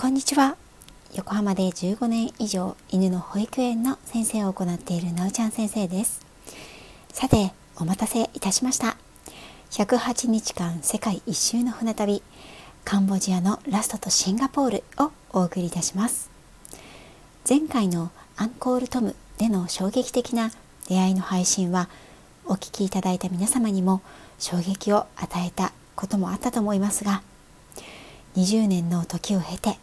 こんにちは。横浜で15年以上犬の保育園の先生を行っているなおちゃん先生です。さてお待たせいたしました。108日間世界一周の船旅カンボジアのラストとシンガポールをお送りいたします。前回のアンコールトムでの衝撃的な出会いの配信はお聴きいただいた皆様にも衝撃を与えたこともあったと思いますが20年の時を経て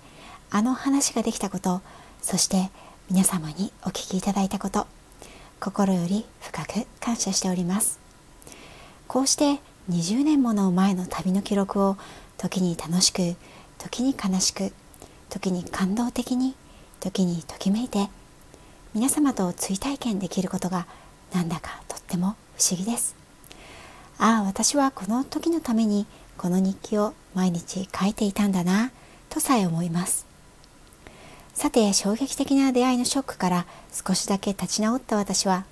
あの話ができたことそして皆様にお聞きいただいたこと心より深く感謝しております。こうして20年もの前の旅の記録を時に楽しく時に悲しく時に感動的に時にときめいて皆様と追体験できることがなんだかとっても不思議です。ああ私はこの時のためにこの日記を毎日書いていたんだなとさえ思います。さて衝撃的な出会いのショックから少しだけ立ち直った私は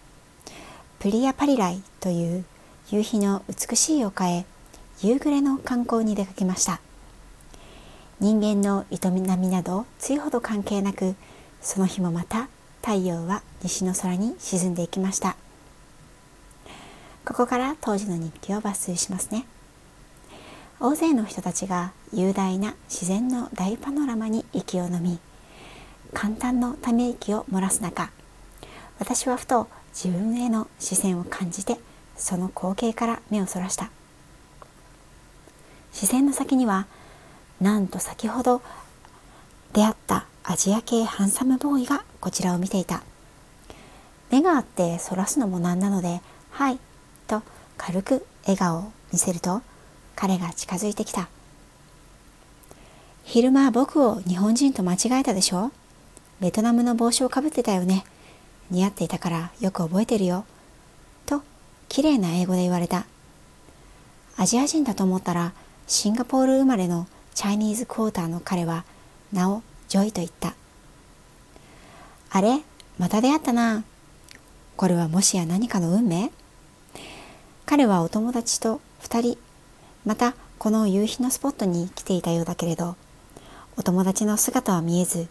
プリアパリライという夕日の美しい丘へ夕暮れの観光に出かけました。人間の営みなどついほど関係なくその日もまた太陽は西の空に沈んでいきました。ここから当時の日記を抜粋しますね。大勢の人たちが雄大な自然の大パノラマに息を飲み簡単のため息を漏らす中私はふと自分への視線を感じてその光景から目をそらした。視線の先にはなんと先ほど出会ったアジア系ハンサムボーイがこちらを見ていた。目があってそらすのもなんなので「はい」と軽く笑顔を見せると彼が近づいてきた昼間僕を日本人と間違えたでしょ？ベトナムの帽子をかぶってたよね。似合っていたからよく覚えてるよ。と、綺麗な英語で言われた。アジア人だと思ったら、シンガポール生まれのチャイニーズクォーターの彼は、名をジョイと言った。あれまた出会ったな。これはもしや何かの運命？彼はお友達と2人、またこの夕日のスポットに来ていたようだけれど、お友達の姿は見えず、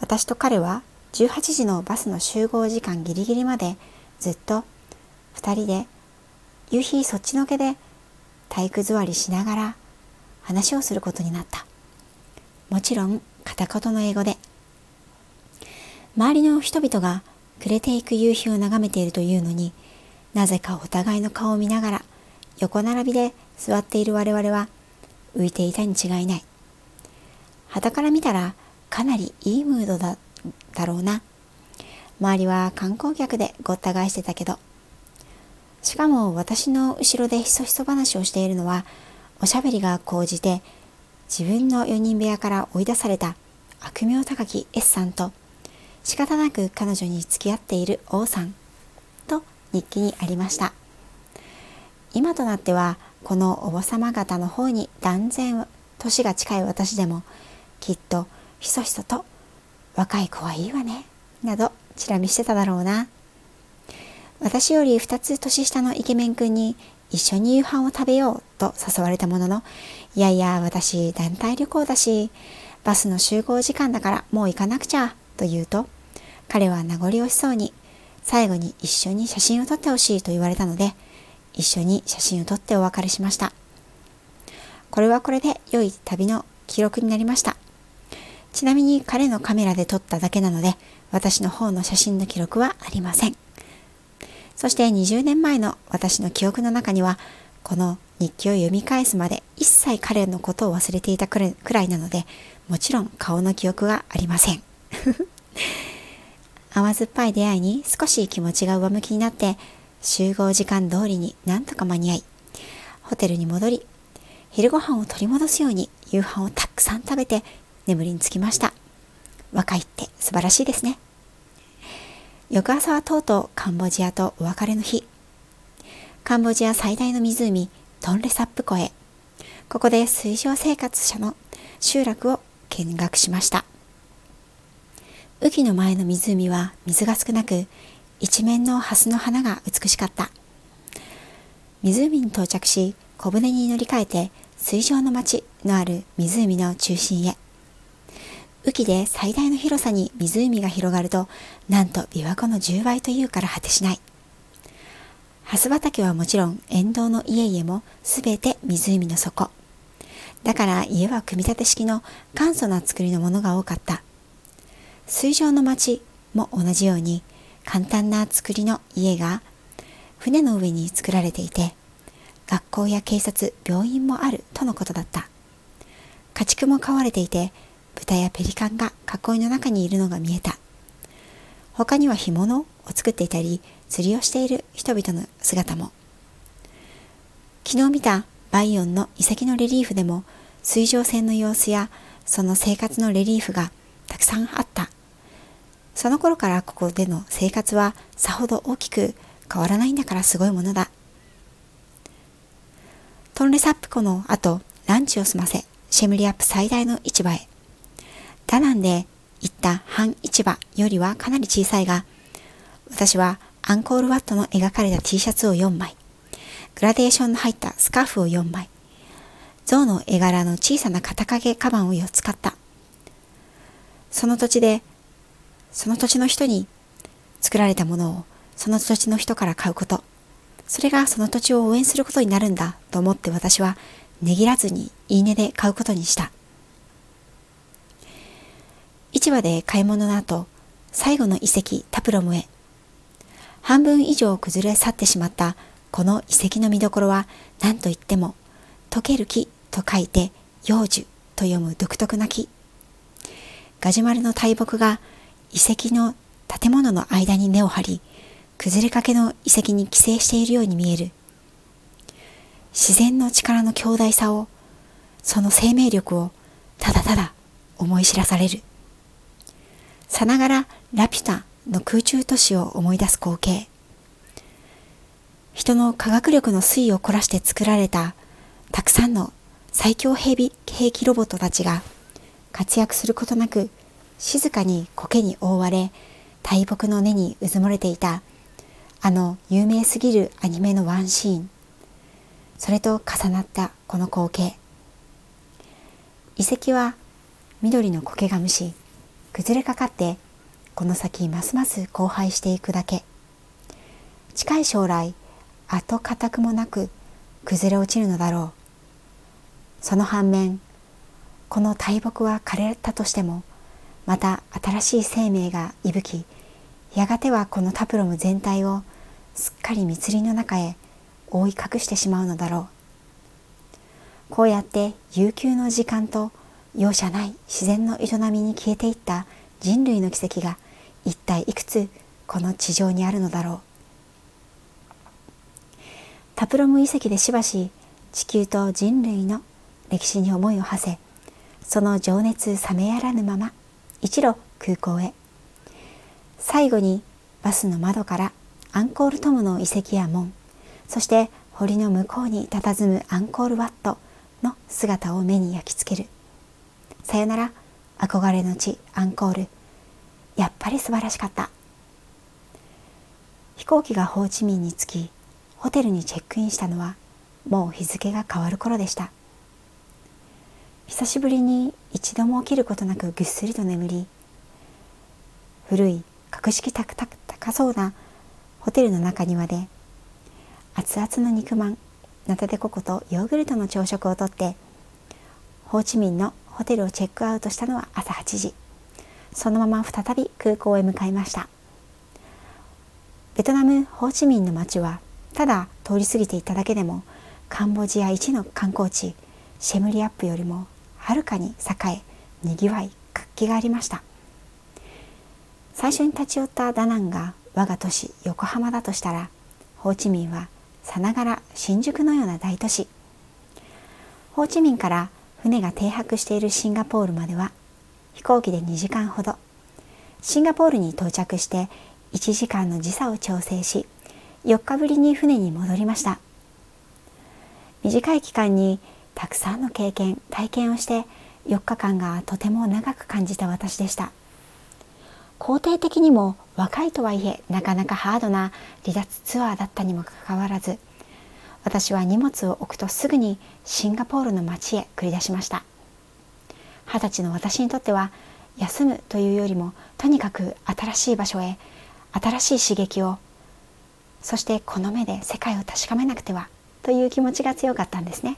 私と彼は18時のバスの集合時間ギリギリまでずっと2人で夕日そっちのけで体育座りしながら話をすることになった。もちろん片言の英語で。周りの人々が暮れていく夕日を眺めているというのになぜかお互いの顔を見ながら横並びで座っている我々は浮いていたに違いない。旗から見たらかなりいいムードだだろうな。周りは観光客でごった返してたけど。しかも私の後ろでひそひそ話をしているのは、おしゃべりが高じて自分の4人部屋から追い出された悪名高き S さんと仕方なく彼女に付き合っている O さんと日記にありました。今となってはこのおばさま方の方に断然年が近い私でもきっとひそひそと若い子はいいわねなどチラ見してただろうな。私より2つ年下のイケメン君に一緒に夕飯を食べようと誘われたもののいやいや私団体旅行だしバスの集合時間だからもう行かなくちゃと言うと彼は名残惜しそうに最後に一緒に写真を撮ってほしいと言われたので一緒に写真を撮ってお別れしました。これはこれで良い旅の記録になりました。ちなみに彼のカメラで撮っただけなので、私の方の写真の記録はありません。そして20年前の私の記憶の中には、この日記を読み返すまで一切彼のことを忘れていたくらいなので、もちろん顔の記憶はありません。甘酸っぱい出会いに少し気持ちが上向きになって、集合時間通りになんとか間に合い、ホテルに戻り、昼ご飯を取り戻すように夕飯をたくさん食べて眠りにつきました。若いって素晴らしいですね。翌朝はとうとうカンボジアとお別れの日。カンボジア最大の湖、トンレサップ湖へ。ここで水上生活者の集落を見学しました。雨季の前の湖は水が少なく、一面のハスの花が美しかった。湖に到着し、小舟に乗り換えて水上の町のある湖の中心へ。雨季で最大の広さに湖が広がるとなんと琵琶湖の10倍というから果てしない。蓮畑はもちろん沿道の家々もすべて湖の底。だから家は組み立て式の簡素な作りのものが多かった。水上の町も同じように簡単な作りの家が船の上に作られていて学校や警察病院もあるとのことだった。家畜も飼われていて豚やペリカンが囲いの中にいるのが見えた。他には干物を作っていたり釣りをしている人々の姿も。昨日見たバイオンの遺跡のレリーフでも水上船の様子やその生活のレリーフがたくさんあった。その頃からここでの生活はさほど大きく変わらないんだからすごいものだ。トンレサップ湖の後ランチを済ませシェムリアップ最大の市場へ。ダナンで行った半市場よりはかなり小さいが私はアンコールワットの描かれた T シャツを4枚グラデーションの入ったスカーフを4枚象の絵柄の小さな肩掛けカバンを4つ買った。その土地でその土地の人に作られたものをその土地の人から買うこと。それがその土地を応援することになるんだと思って私は値切らずにいいねで買うことにした。市場で買い物の後最後の遺跡タプロムへ。半分以上崩れ去ってしまったこの遺跡の見どころは何といっても溶ける木と書いて幼樹と読む独特な木。ガジュマルの大木が遺跡の建物の間に根を張り崩れかけの遺跡に寄生しているように見える。自然の力の強大さをその生命力をただただ思い知らされる。さながらラピュタの空中都市を思い出す光景。人の科学力の推移を凝らして作られたたくさんの最強兵器ロボットたちが活躍することなく静かに苔に覆われ大木の根にうずもれていたあの有名すぎるアニメのワンシーン。それと重なったこの光景。遺跡は緑の苔がむし崩れかかってこの先ますます荒廃していくだけ。近い将来跡形くもなく崩れ落ちるのだろう。その反面この大木は枯れたとしてもまた新しい生命が息吹きやがてはこのタプロム全体をすっかり密林の中へ覆い隠してしまうのだろう。こうやって悠久の時間と容赦ない自然の営みに消えていった人類の奇跡が一体いくつこの地上にあるのだろう。タプロム遺跡でしばし地球と人類の歴史に思いを馳せその情熱冷めやらぬまま一路空港へ。最後にバスの窓からアンコールトムの遺跡や門そして堀の向こうに佇むアンコールワットの姿を目に焼き付ける。さよなら。憧れの地アンコール。やっぱり素晴らしかった。飛行機がホーチミンに着きホテルにチェックインしたのはもう日付が変わる頃でした。久しぶりに一度も起きることなくぐっすりと眠り古い格式高そうなホテルの中庭で熱々の肉まんナタデココとヨーグルトの朝食をとってホーチミンのホテルをチェックアウトしたのは朝8時。そのまま再び空港へ向かいました。ベトナムホーチミンの街はただ通り過ぎていただけでもカンボジア一の観光地シェムリアップよりもはるかに栄えにぎわい活気がありました。最初に立ち寄ったダナンが我が都市横浜だとしたらホーチミンはさながら新宿のような大都市。ホーチミンから船が停泊しているシンガポールまでは飛行機で2時間ほど。シンガポールに到着して1時間の時差を調整し4日ぶりに船に戻りました。短い期間にたくさんの経験体験をして4日間がとても長く感じた私でした。肯定的にも若いとはいえなかなかハードな離脱ツアーだったにもかかわらず私は荷物を置くとすぐにシンガポールの街へ繰り出しました。二十歳の私にとっては休むというよりもとにかく新しい場所へ新しい刺激をそしてこの目で世界を確かめなくてはという気持ちが強かったんですね。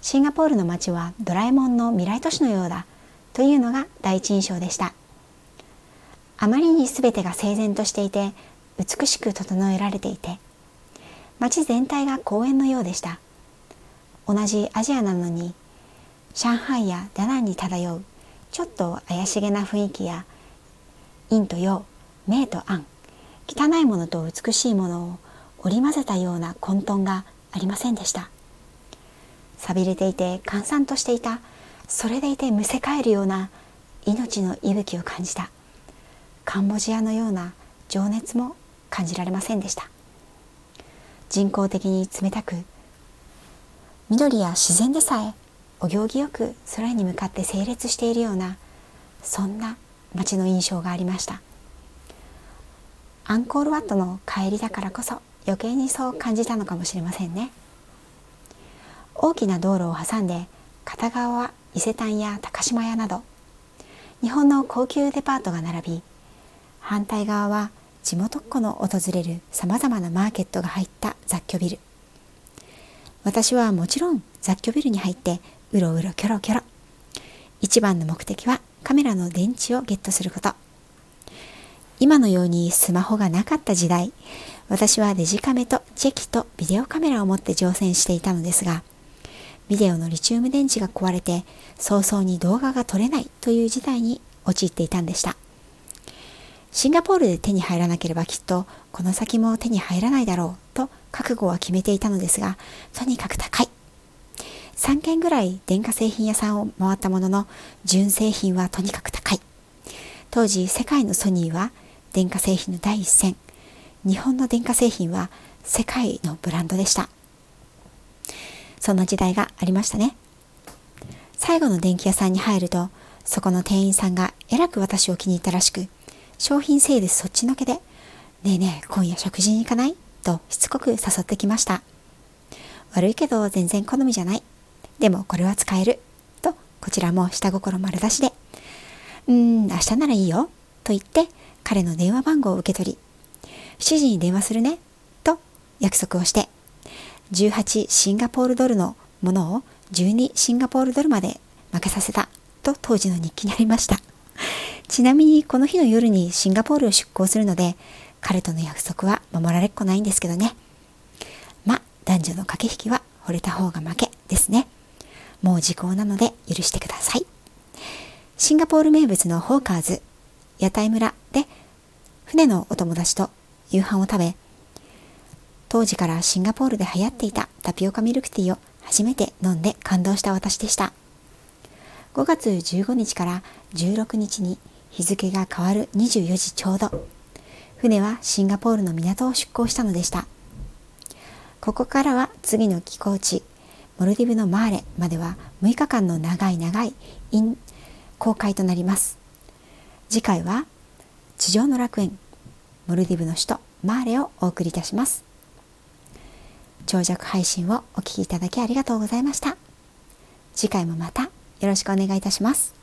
シンガポールの街はドラえもんの未来都市のようだというのが第一印象でした。あまりに全てが整然としていて美しく整えられていて街全体が公園のようでした。同じアジアなのに上海やダナンに漂うちょっと怪しげな雰囲気や陰と陽明と暗汚いものと美しいものを織り交ぜたような混沌がありませんでした。寂れていて閑散としていたそれでいてむせ返るような命の息吹を感じた。カンボジアのような情熱も感じられませんでした。人工的に冷たく緑や自然でさえお行儀よく空に向かって整列しているようなそんな街の印象がありました。アンコールワットの帰りだからこそ余計にそう感じたのかもしれませんね。大きな道路を挟んで片側は伊勢丹や高島屋など日本の高級デパートが並び反対側は地元っ子の訪れるさまざまなマーケットが入った雑居ビル。私はもちろん雑居ビルに入ってうろうろキョロキョロ。一番の目的はカメラの電池をゲットすること。今のようにスマホがなかった時代私はデジカメとチェキとビデオカメラを持って乗船していたのですがビデオのリチウム電池が壊れて早々に動画が撮れないという事態に陥っていたんでした。シンガポールで手に入らなければきっとこの先も手に入らないだろうと覚悟は決めていたのですがとにかく高い。3軒ぐらい電化製品屋さんを回ったものの純正品はとにかく高い。当時世界のソニーは電化製品の第一線。日本の電化製品は世界のブランドでした。そんな時代がありましたね。最後の電気屋さんに入るとそこの店員さんがえらく私を気に入ったらしく商品セールスそっちのけで「ねえねえ今夜食事に行かない?」としつこく誘ってきました。悪いけど全然好みじゃない。でもこれは使える。とこちらも下心丸出しで「うーん明日ならいいよ」と言って彼の電話番号を受け取り7時に電話するねと約束をして18シンガポールドルのものを12シンガポールドルまで任させた。と当時の日記にありました。ちなみにこの日の夜にシンガポールを出港するので彼との約束は守られっこないんですけどね。ま男女の駆け引きは惚れた方が負けですね。もう時効なので許してください。シンガポール名物のホーカーズ屋台村で船のお友達と夕飯を食べ当時からシンガポールで流行っていたタピオカミルクティーを初めて飲んで感動した私でした。5月15日から16日に日付が変わる24時ちょうど。船はシンガポールの港を出港したのでした。ここからは次の寄港地モルディブのマーレまでは6日間の長い長い公開となります。次回は地上の楽園モルディブの首都マーレをお送りいたします。長尺配信をお聴きいただきありがとうございました。次回もまたよろしくお願いいたします。